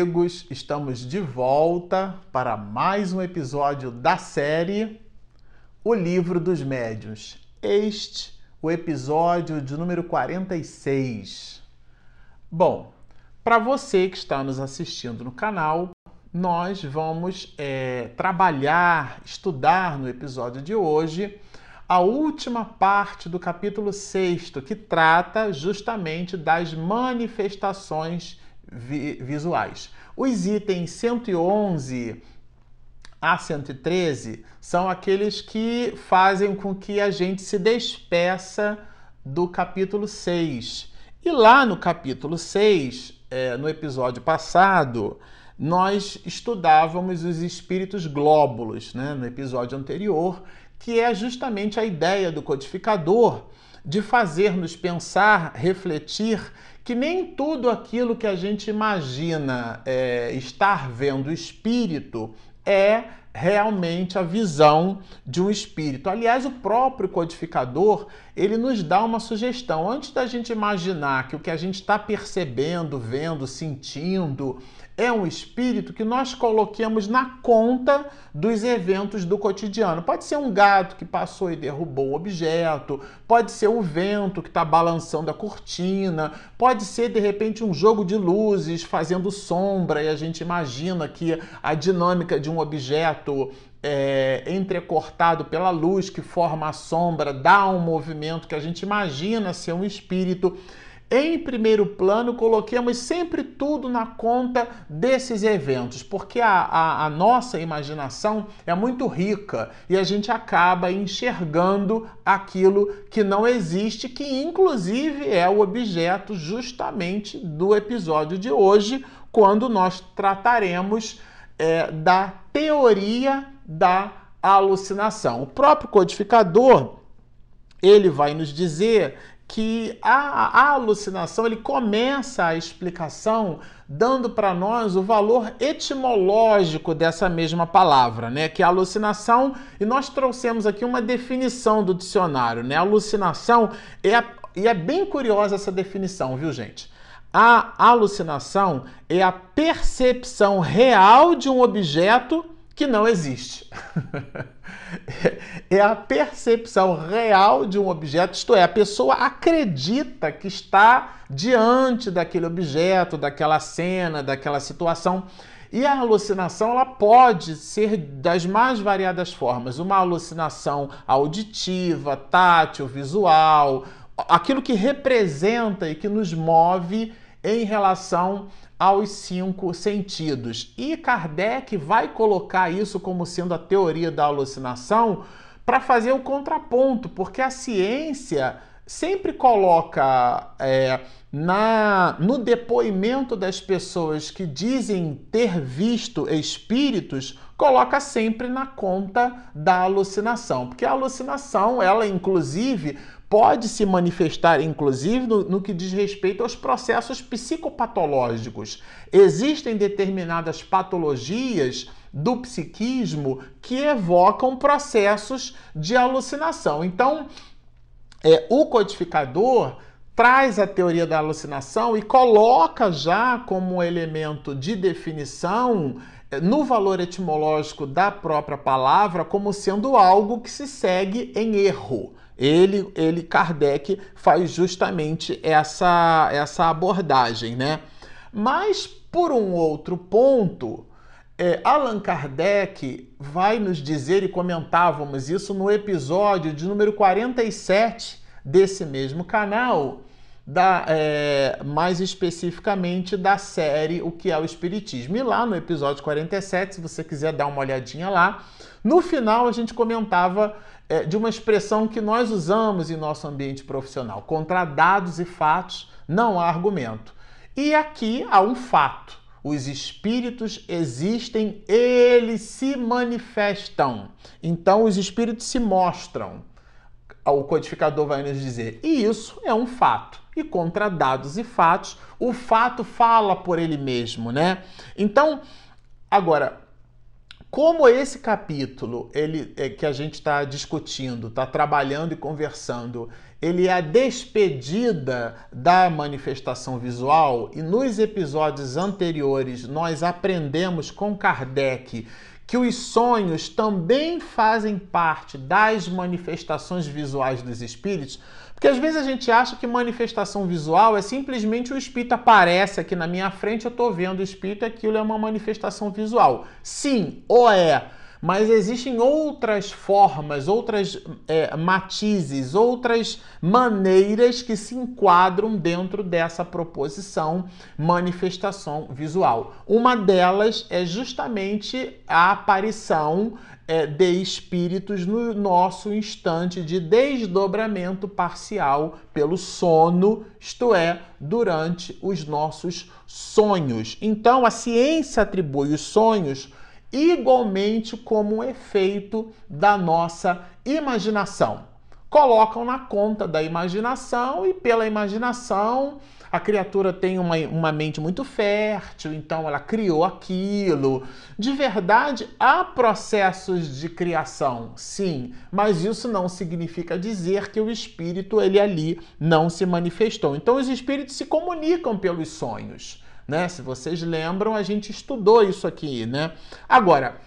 amigos, estamos de volta para mais um episódio da série O Livro dos Médiuns. Este, o episódio de número 46. Bom, para você que está nos assistindo no canal, nós vamos é, trabalhar, estudar no episódio de hoje a última parte do capítulo 6, que trata justamente das manifestações vi visuais. Os itens 111 a 113 são aqueles que fazem com que a gente se despeça do capítulo 6. E lá no capítulo 6, é, no episódio passado, nós estudávamos os espíritos glóbulos, né? no episódio anterior, que é justamente a ideia do codificador de fazer-nos pensar, refletir que nem tudo aquilo que a gente imagina é, estar vendo espírito é realmente a visão de um espírito. Aliás, o próprio codificador, ele nos dá uma sugestão. Antes da gente imaginar que o que a gente está percebendo, vendo, sentindo é um espírito que nós coloquemos na conta dos eventos do cotidiano. Pode ser um gato que passou e derrubou o objeto, pode ser o vento que está balançando a cortina, pode ser de repente um jogo de luzes fazendo sombra e a gente imagina que a dinâmica de um objeto é, entrecortado pela luz que forma a sombra dá um movimento que a gente imagina ser um espírito em primeiro plano, coloquemos sempre tudo na conta desses eventos, porque a, a, a, nossa imaginação é muito rica e a gente acaba enxergando aquilo que não existe, que inclusive é o objeto justamente do episódio de hoje, quando nós trataremos é, da teoria da alucinação. O próprio codificador ele vai nos dizer que a, a, alucinação ele começa a explicação dando para nós o valor etimológico dessa mesma palavra, né? Que é alucinação, e nós trouxemos aqui uma definição do dicionário, né? alucinação é e é bem curiosa essa definição, viu, gente? A alucinação é a percepção real de um objeto que não existe. é a percepção real de um objeto, isto é, a pessoa acredita que está diante daquele objeto, daquela cena, daquela situação. E a alucinação ela pode ser das mais variadas formas. Uma alucinação auditiva, tátil, visual, aquilo que representa e que nos move em relação aos cinco sentidos. E Kardec vai colocar isso como sendo a teoria da alucinação para fazer o contraponto, porque a ciência sempre coloca é, na, no depoimento das pessoas que dizem ter visto espíritos, coloca sempre na conta da alucinação, porque a alucinação, ela inclusive pode se manifestar, inclusive, no, no, que diz respeito aos processos psicopatológicos. Existem determinadas patologias do psiquismo que evocam processos de alucinação. Então, é, o codificador traz a teoria da alucinação e coloca já como elemento de definição é, no valor etimológico da própria palavra como sendo algo que se segue em erro ele, ele Kardec faz justamente essa, essa abordagem, né? Mas por um outro ponto, é, Allan Kardec vai nos dizer, e comentávamos isso no episódio de número 47 desse mesmo canal, da, é, mais especificamente da série O que é o Espiritismo. E lá no episódio 47, se você quiser dar uma olhadinha lá, no final a gente comentava é, de uma expressão que nós usamos em nosso ambiente profissional. Contra dados e fatos não há argumento. E aqui há um fato. Os espíritos existem, eles se manifestam. Então, os espíritos se mostram. O codificador vai nos dizer. E isso é um fato. E contra dados e fatos, o fato fala por ele mesmo, né? Então, agora, Como esse capítulo ele é, que a gente está discutindo, está trabalhando e conversando, ele é a despedida da manifestação visual e nos episódios anteriores nós aprendemos com Kardec que os sonhos também fazem parte das manifestações visuais dos espíritos, porque às vezes a gente acha que manifestação visual é simplesmente o espírito aparece aqui na minha frente, eu estou vendo o espírito, aquilo é uma manifestação visual. Sim, ou é. Mas existem outras formas, outras é, matizes, outras maneiras que se enquadram dentro dessa proposição manifestação visual. Uma delas é justamente a aparição é, de espíritos no nosso instante de desdobramento parcial pelo sono, isto é, durante os nossos sonhos. Então, a ciência atribui os sonhos igualmente como um efeito da nossa imaginação. Colocam na conta da imaginação e pela imaginação a criatura tem uma, uma mente muito fértil, então ela criou aquilo. De verdade, há processos de criação, sim, mas isso não significa dizer que o espírito ele ali não se manifestou. Então os espíritos se comunicam pelos sonhos. Né? Se vocês lembram, a gente estudou isso aqui, né? Agora,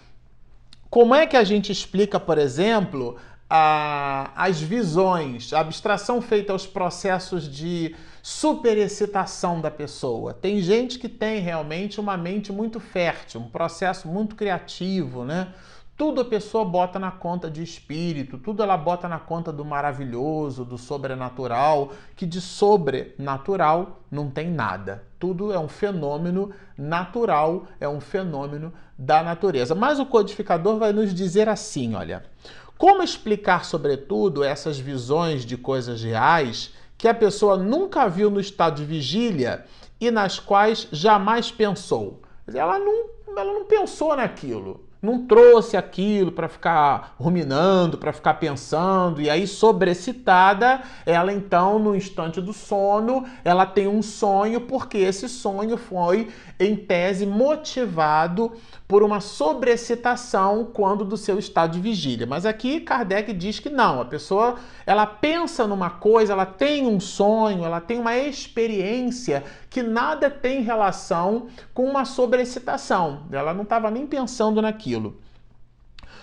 como é que a gente explica, por exemplo, a, as visões, a abstração feita aos processos de superexcitação da pessoa. Tem gente que tem realmente uma mente muito fértil, um processo muito criativo, né? Tudo a pessoa bota na conta de espírito, tudo ela bota na conta do maravilhoso, do sobrenatural, que de sobrenatural não tem nada. Tudo é um fenômeno natural, é um fenômeno da natureza. Mas o codificador vai nos dizer assim, olha, como explicar sobretudo essas visões de coisas reais que a pessoa nunca viu no estado de vigília e nas quais jamais pensou. Ela não, ela não pensou naquilo não trouxe aquilo para ficar ruminando, para ficar pensando, e aí sobrecitada, ela então no instante do sono, ela tem um sonho porque esse sonho foi em tese motivado por uma sobrecitação quando do seu estado de vigília. Mas aqui Kardec diz que não, a pessoa ela pensa numa coisa, ela tem um sonho, ela tem uma experiência que nada tem relação com uma sobrecitação. Ela não estava nem pensando naquilo.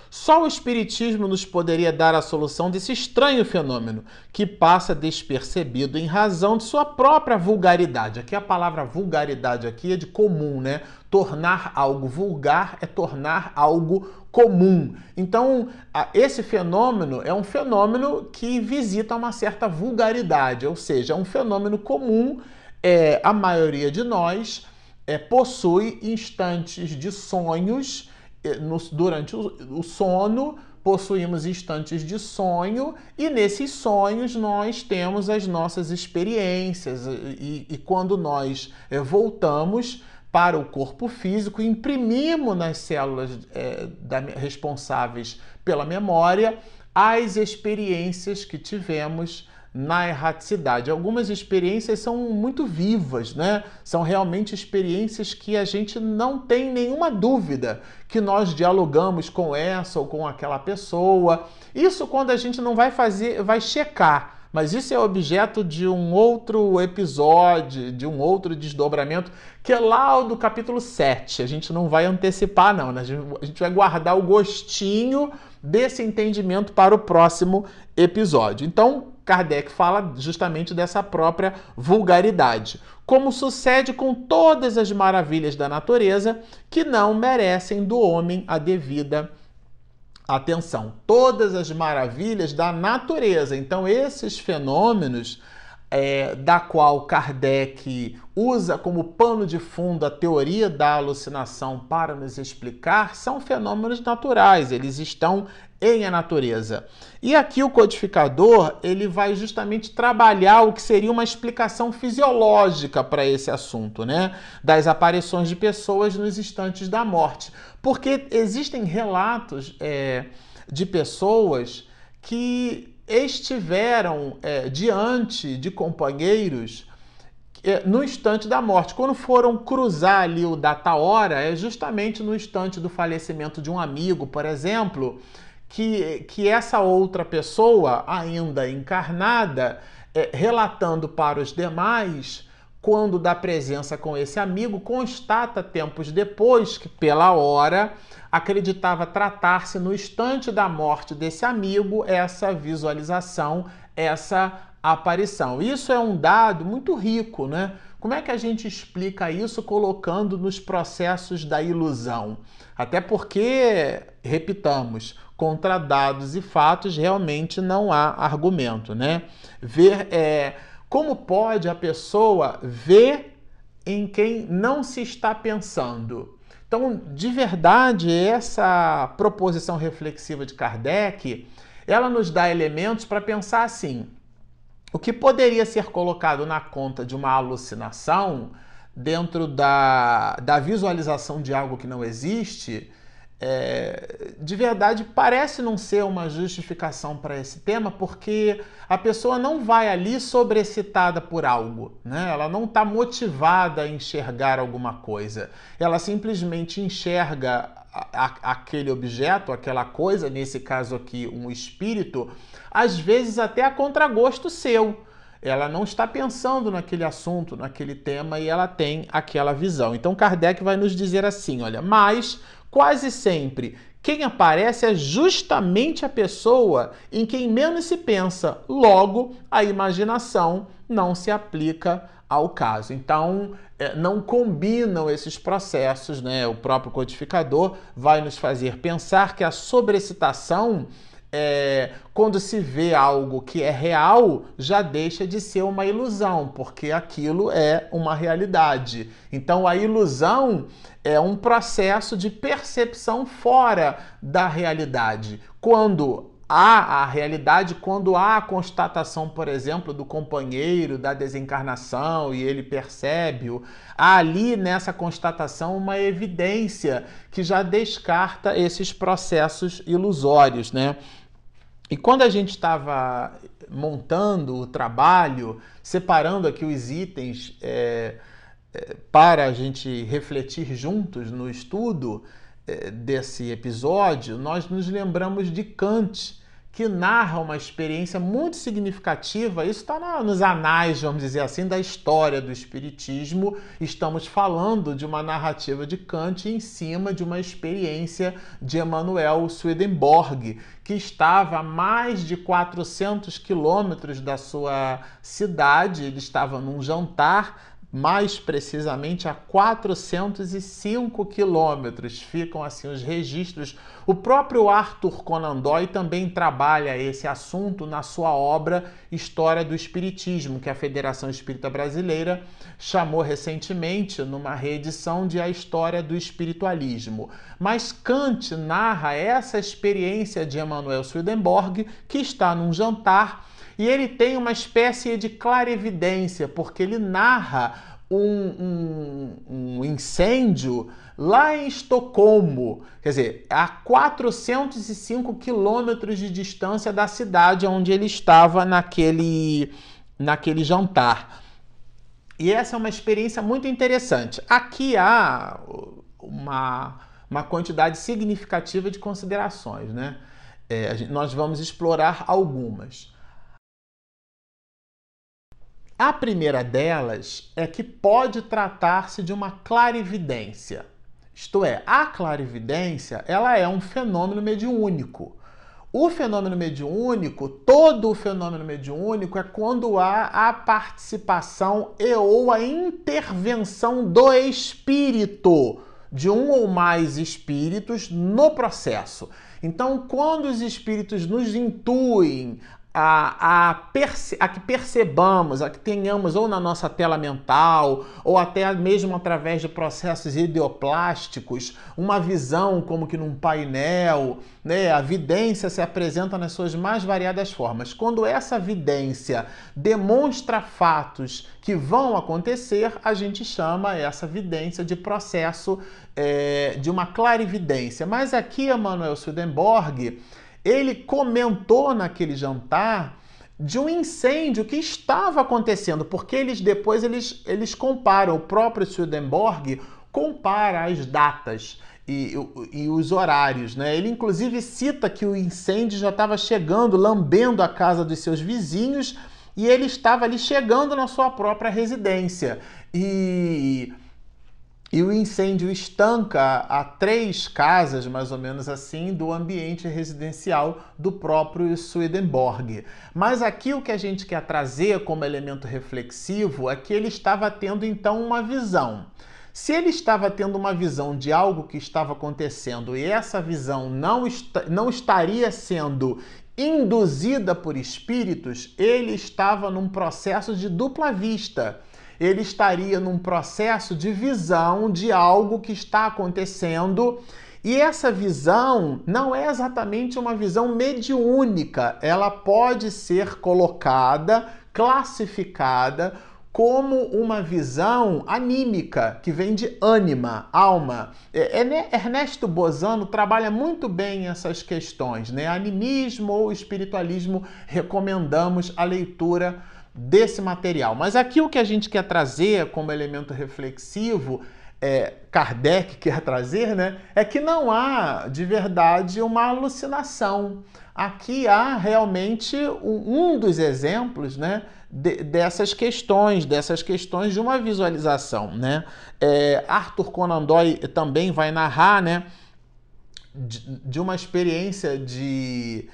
Só o Espiritismo nos poderia dar a solução desse estranho fenômeno, que passa despercebido em razão de sua própria vulgaridade. Aqui a palavra vulgaridade aqui é de comum, né? Tornar algo vulgar é tornar algo comum. Então, esse fenômeno é um fenômeno que visita uma certa vulgaridade, ou seja, é um fenômeno comum. É, a maioria de nós é, possui instantes de sonhos durante o sono, possuímos instantes de sonho e nesses sonhos nós temos as nossas experiências e, e quando nós é, voltamos para o corpo físico, imprimimos nas células é, da, responsáveis pela memória as experiências que tivemos na erraticidade. Algumas experiências são muito vivas, né? São realmente experiências que a gente não tem nenhuma dúvida que nós dialogamos com essa ou com aquela pessoa. Isso quando a gente não vai fazer, vai checar. Mas isso é objeto de um outro episódio, de um outro desdobramento, que é lá do capítulo 7. A gente não vai antecipar, não. Né? A gente vai guardar o gostinho desse entendimento para o próximo episódio. Então, Kardec fala justamente dessa própria vulgaridade. Como sucede com todas as maravilhas da natureza que não merecem do homem a devida atenção. Todas as maravilhas da natureza. Então, esses fenômenos é, da qual Kardec usa como pano de fundo a teoria da alucinação para nos explicar são fenômenos naturais, eles estão em a natureza. E aqui o codificador ele vai justamente trabalhar o que seria uma explicação fisiológica para esse assunto, né? Das aparições de pessoas nos instantes da morte, porque existem relatos é, de pessoas que estiveram é, diante de companheiros é, no instante da morte. Quando foram cruzar ali o data-hora, é justamente no instante do falecimento de um amigo, por exemplo, que, que essa outra pessoa, ainda encarnada, é, relatando para os demais, quando da presença com esse amigo, constata tempos depois que, pela hora, acreditava tratar-se no instante da morte desse amigo essa visualização, essa aparição. Isso é um dado muito rico, né? Como é que a gente explica isso colocando nos processos da ilusão? Até porque, repitamos, contra dados e fatos realmente não há argumento, né? Ver é, como pode a pessoa ver em quem não se está pensando. Então, de verdade, essa proposição reflexiva de Kardec, ela nos dá elementos para pensar assim: o que poderia ser colocado na conta de uma alucinação, dentro da, da visualização de algo que não existe, é, de verdade parece não ser uma justificação para esse tema, porque a pessoa não vai ali sobrecitada por algo, né? ela não está motivada a enxergar alguma coisa, ela simplesmente enxerga a, a, aquele objeto, aquela coisa, nesse caso aqui, um espírito às vezes até a contragosto seu. Ela não está pensando naquele assunto, naquele tema e ela tem aquela visão. Então Kardec vai nos dizer assim: olha, mas quase sempre quem aparece é justamente a pessoa em quem menos se pensa. Logo, a imaginação não se aplica ao caso. Então, é, não combinam esses processos, né? O próprio codificador vai nos fazer pensar que a sobrecitação é, quando se vê algo que é real, já deixa de ser uma ilusão, porque aquilo é uma realidade. Então a ilusão é um processo de percepção fora da realidade. Quando há a realidade, quando há a constatação, por exemplo, do companheiro, da desencarnação e ele percebe-o, há ali nessa constatação uma evidência que já descarta esses processos ilusórios, né? E quando a gente estava montando o trabalho, separando aqui os itens é, é, para a gente refletir juntos no estudo é, desse episódio, nós nos lembramos de Kant, que narra uma experiência muito significativa. Isso está nos anais, vamos dizer assim, da história do Espiritismo. Estamos falando de uma narrativa de Kant em cima de uma experiência de Emanuel Swedenborg, que estava a mais de 400 quilômetros da sua cidade. Ele estava num jantar mais precisamente a 405 quilômetros. Ficam assim os registros. O próprio Arthur Conan Doyle também trabalha esse assunto na sua obra História do Espiritismo, que a Federação Espírita Brasileira chamou recentemente numa reedição de A História do Espiritualismo. Mas Kant narra essa experiência de Emanuel Swedenborg, que está num jantar e ele tem uma espécie de clarevidência, porque ele narra um, um, um incêndio lá em Estocolmo, quer dizer, a 405 quilômetros de distância da cidade onde ele estava naquele, naquele jantar. E essa é uma experiência muito interessante. Aqui há uma, uma quantidade significativa de considerações, né? É, nós vamos explorar algumas. A primeira delas é que pode tratar-se de uma clarividência. Isto é, a clarividência, ela é um fenômeno mediúnico. O fenômeno mediúnico, todo o fenômeno mediúnico é quando há a participação e ou a intervenção do espírito, de um ou mais espíritos no processo. Então, quando os espíritos nos intuem a, a, perce, a que percebamos, a que tenhamos ou na nossa tela mental, ou até mesmo através de processos ideoplásticos, uma visão como que num painel, né? A vidência se apresenta nas suas mais variadas formas. Quando essa vidência demonstra fatos que vão acontecer, a gente chama essa vidência de processo é, de uma clarividência. Mas aqui, Emanuel Swedenborg ele comentou naquele jantar de um incêndio que estava acontecendo, porque eles depois eles, eles comparam, o próprio Swedenborg compara as datas e, e, os horários. Né? Ele inclusive cita que o incêndio já estava chegando, lambendo a casa dos seus vizinhos, e ele estava ali chegando na sua própria residência. E e o incêndio estanca a três casas, mais ou menos assim, do ambiente residencial do próprio Swedenborg. Mas aqui o que a gente quer trazer como elemento reflexivo é que ele estava tendo então uma visão. Se ele estava tendo uma visão de algo que estava acontecendo e essa visão não, est não estaria sendo induzida por espíritos, ele estava num processo de dupla vista ele estaria num processo de visão de algo que está acontecendo. E essa visão não é exatamente uma visão mediúnica, ela pode ser colocada, classificada como uma visão anímica, que vem de ânima, alma. É, é, Ernesto Bozano trabalha muito bem essas questões, né? Animismo ou espiritualismo, recomendamos a leitura desse material. Mas aqui o que a gente quer trazer como elemento reflexivo, é, Kardec quer trazer, né, é que não há de verdade uma alucinação. Aqui há realmente um, um dos exemplos, né, de, dessas questões, dessas questões de uma visualização, né? É, Arthur Conan Doyle também vai narrar, né, de, de uma experiência de,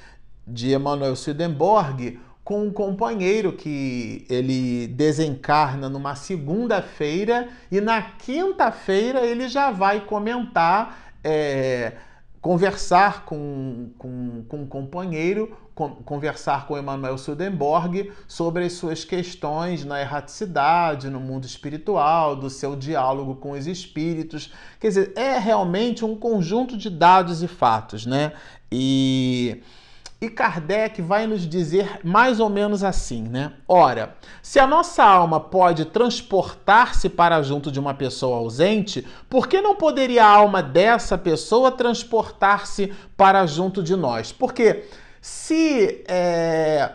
de Emmanuel Swedenborg, com um companheiro que ele desencarna numa segunda-feira e na quinta-feira ele já vai comentar, é, conversar com, com, com um companheiro, com, conversar com Emmanuel Swedenborg sobre as suas questões na erraticidade, no mundo espiritual, do seu diálogo com os espíritos. Quer dizer, é realmente um conjunto de dados e fatos, né? E e Kardec vai nos dizer mais ou menos assim, né? Ora, se a nossa alma pode transportar-se para junto de uma pessoa ausente, por que não poderia a alma dessa pessoa transportar-se para junto de nós? Porque se, é,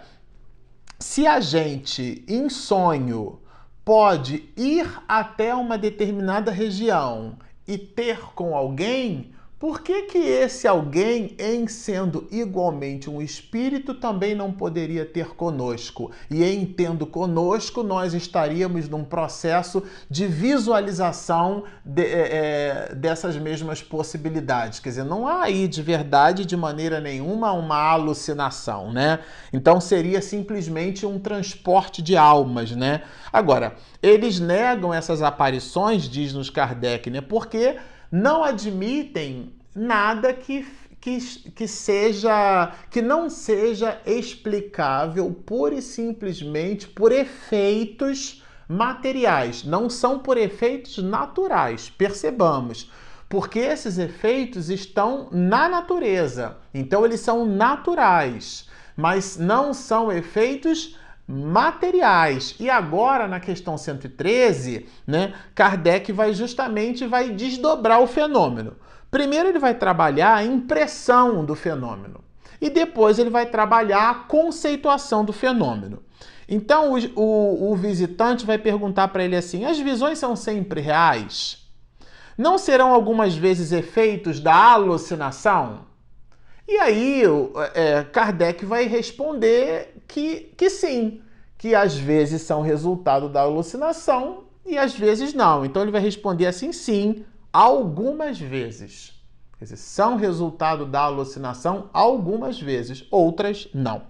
se a gente, em sonho, pode ir até uma determinada região e ter com alguém, por que, que esse alguém, em sendo igualmente um espírito, também não poderia ter conosco? E em tendo conosco, nós estaríamos num processo de visualização de, é, é, dessas mesmas possibilidades. Quer dizer, não há aí de verdade, de maneira nenhuma, uma alucinação, né? Então seria simplesmente um transporte de almas, né? Agora, eles negam essas aparições, diz-nos Kardec, né? Porque não admitem nada que, que, que seja que não seja explicável pura e simplesmente por efeitos materiais, não são por efeitos naturais, percebamos. Porque esses efeitos estão na natureza. Então eles são naturais, mas não são efeitos materiais. E agora, na questão 113, né, Kardec vai justamente vai desdobrar o fenômeno. Primeiro ele vai trabalhar a impressão do fenômeno e depois ele vai trabalhar a conceituação do fenômeno. Então o, o, o visitante vai perguntar para ele assim: as visões são sempre reais? Não serão algumas vezes efeitos da alucinação? E aí é, Kardec vai responder que, que sim, que às vezes são resultado da alucinação e às vezes não. Então ele vai responder assim: sim, algumas vezes. Quer dizer, são resultado da alucinação algumas vezes, outras não.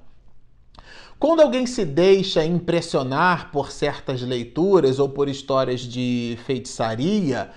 Quando alguém se deixa impressionar por certas leituras ou por histórias de feitiçaria,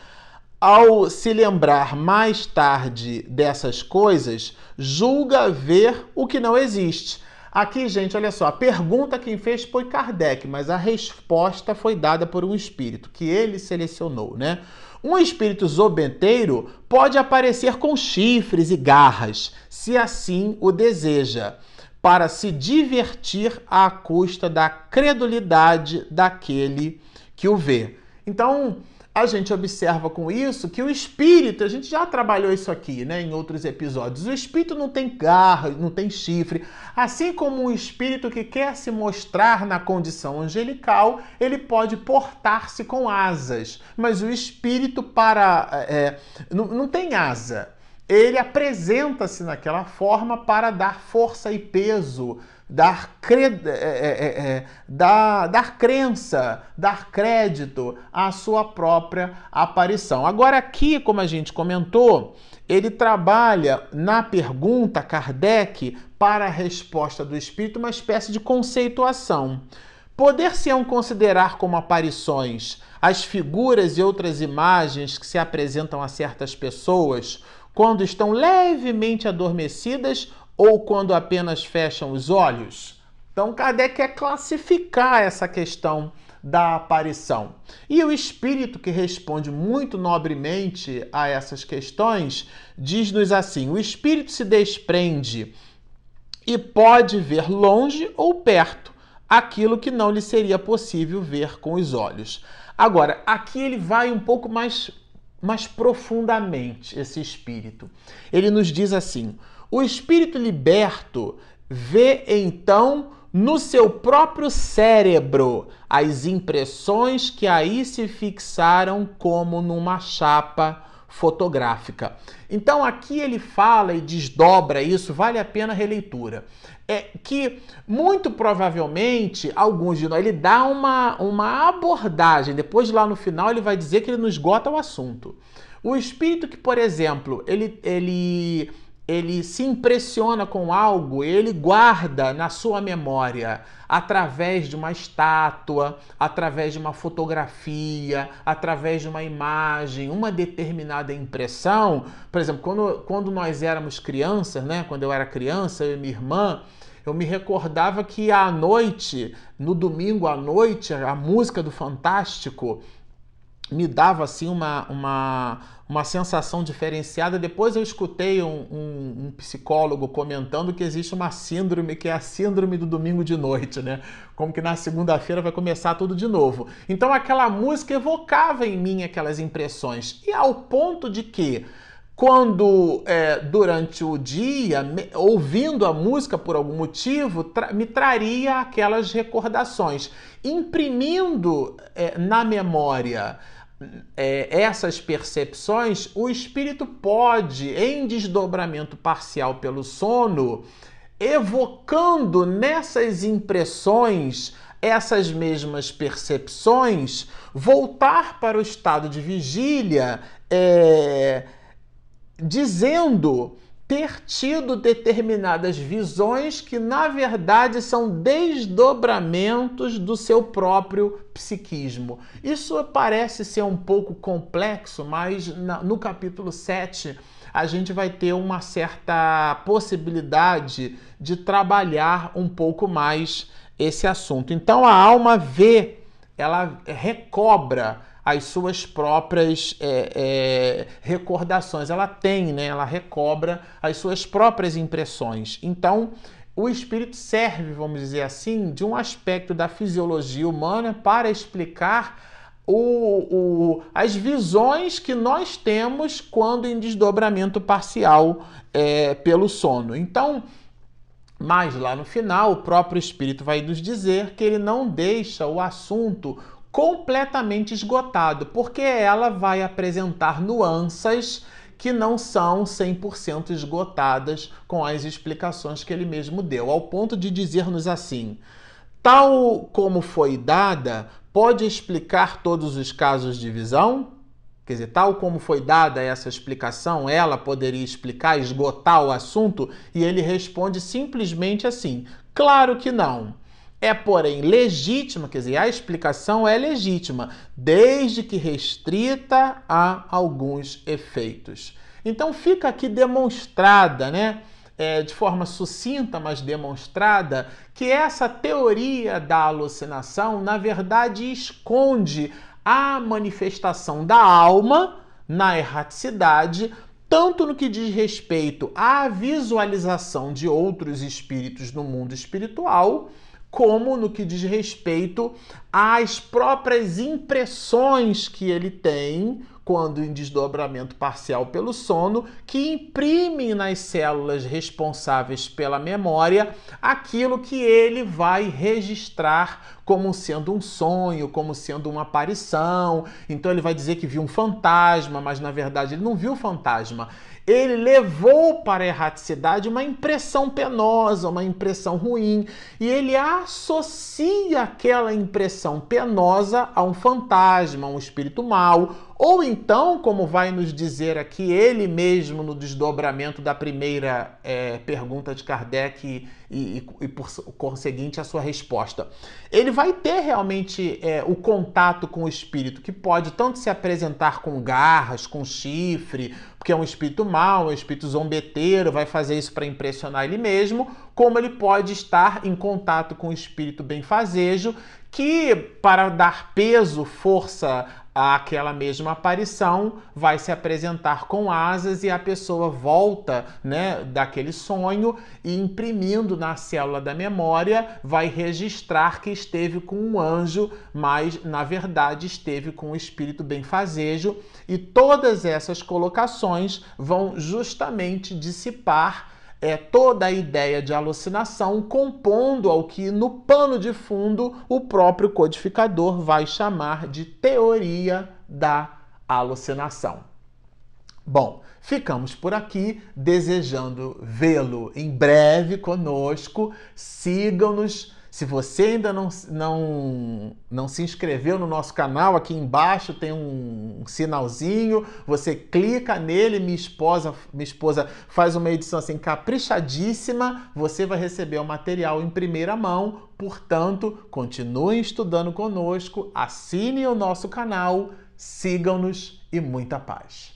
ao se lembrar mais tarde dessas coisas, julga ver o que não existe. Aqui, gente, olha só, a pergunta quem fez foi Kardec, mas a resposta foi dada por um espírito que ele selecionou, né? Um espírito zobenteiro pode aparecer com chifres e garras, se assim o deseja, para se divertir à custa da credulidade daquele que o vê. Então, a gente observa com isso que o espírito, a gente já trabalhou isso aqui, né, em outros episódios. O espírito não tem garra, não tem chifre. Assim como um espírito que quer se mostrar na condição angelical, ele pode portar-se com asas. Mas o espírito para é, não, não tem asa. Ele apresenta-se naquela forma para dar força e peso dar, cred... É, é, é, dar, dar crença, dar crédito à sua própria aparição. Agora, aqui, como a gente comentou, ele trabalha na pergunta Kardec para a resposta do espírito uma espécie de conceituação. Poder-se-ão considerar como aparições as figuras e outras imagens que se apresentam a certas pessoas quando estão levemente adormecidas ou quando apenas fecham os olhos? Então, Kardec quer classificar essa questão da aparição. E o espírito que responde muito nobremente a essas questões diz-nos assim: o espírito se desprende e pode ver longe ou perto aquilo que não lhe seria possível ver com os olhos. Agora, aqui ele vai um pouco mais, mais profundamente, esse espírito. Ele nos diz assim: o espírito liberto vê então no seu próprio cérebro as impressões que aí se fixaram como numa chapa fotográfica. Então aqui ele fala e desdobra isso, vale a pena a releitura. É que muito provavelmente alguns de nós ele dá uma, uma abordagem, depois lá no final ele vai dizer que ele não esgota o assunto. O espírito que, por exemplo, ele, ele ele se impressiona com algo, ele guarda na sua memória através de uma estátua, através de uma fotografia, através de uma imagem, uma determinada impressão. Por exemplo, quando, quando nós éramos crianças, né? Quando eu era criança, eu e minha irmã, eu me recordava que à noite, no domingo à noite, a música do Fantástico me dava assim uma, uma, uma sensação diferenciada. Depois eu escutei um, um, um, psicólogo comentando que existe uma síndrome que é a síndrome do domingo de noite, né? Como que na segunda-feira vai começar tudo de novo. Então aquela música evocava em mim aquelas impressões. E ao ponto de que quando é, durante o dia, me, ouvindo a música por algum motivo, tra me traria aquelas recordações, imprimindo é, na memória é, essas percepções, o espírito pode, em desdobramento parcial pelo sono, evocando nessas impressões essas mesmas percepções, voltar para o estado de vigília, é, dizendo ter tido determinadas visões que, na verdade, são desdobramentos do seu próprio psiquismo. Isso parece ser um pouco complexo, mas no capítulo 7 a gente vai ter uma certa possibilidade de trabalhar um pouco mais esse assunto. Então a alma vê, ela recobra as suas próprias é, é, recordações. Ela tem, né? Ela recobra as suas próprias impressões. Então, o espírito serve, vamos dizer assim, de um aspecto da fisiologia humana para explicar o, o, as visões que nós temos quando em desdobramento parcial é, pelo sono. Então, mas lá no final, o próprio Espírito vai nos dizer que ele não deixa o assunto completamente esgotado, porque ela vai apresentar nuances que não são 100% esgotadas com as explicações que ele mesmo deu, ao ponto de dizer-nos assim: tal como foi dada, pode explicar todos os casos de visão? Quer dizer, tal como foi dada essa explicação, ela poderia explicar, esgotar o assunto? E ele responde simplesmente assim: claro que não. É, porém, legítima, quer dizer, a explicação é legítima, desde que restrita a alguns efeitos. Então fica aqui demonstrada, né? É, de forma sucinta, mas demonstrada, que essa teoria da alucinação, na verdade, esconde a manifestação da alma na erraticidade, tanto no que diz respeito à visualização de outros espíritos no mundo espiritual, como no que diz respeito às próprias impressões que ele tem quando em desdobramento parcial pelo sono, que imprime nas células responsáveis pela memória aquilo que ele vai registrar como sendo um sonho, como sendo uma aparição. Então ele vai dizer que viu um fantasma, mas na verdade ele não viu o fantasma ele levou para a erraticidade uma impressão penosa, uma impressão ruim, e ele associa aquela impressão penosa a um fantasma, a um espírito mau, ou então, como vai nos dizer aqui ele mesmo no desdobramento da primeira é, pergunta de Kardec e, e, e, por conseguinte a sua resposta, ele vai ter realmente é, o contato com o espírito que pode tanto se apresentar com garras, com chifre, porque é um espírito mau, um espírito zombeteiro, vai fazer isso para impressionar ele mesmo, como ele pode estar em contato com o espírito benfazejo que para dar peso, força àquela mesma aparição, vai se apresentar com asas e a pessoa volta, né, daquele sonho e imprimindo na célula da memória, vai registrar que esteve com um anjo, mas na verdade esteve com o espírito benfazejo, e todas essas colocações vão justamente dissipar é, toda a ideia de alucinação, compondo ao que no pano de fundo o próprio codificador vai chamar de teoria da alucinação. Bom, ficamos por aqui desejando vê-lo em breve conosco. Sigam-nos se você ainda não, não, não se inscreveu no nosso canal, aqui embaixo tem um sinalzinho, você clica nele, minha esposa, minha esposa faz uma edição assim caprichadíssima, você vai receber o material em primeira mão, portanto, continue estudando conosco, assine o nosso canal, sigam-nos e muita paz.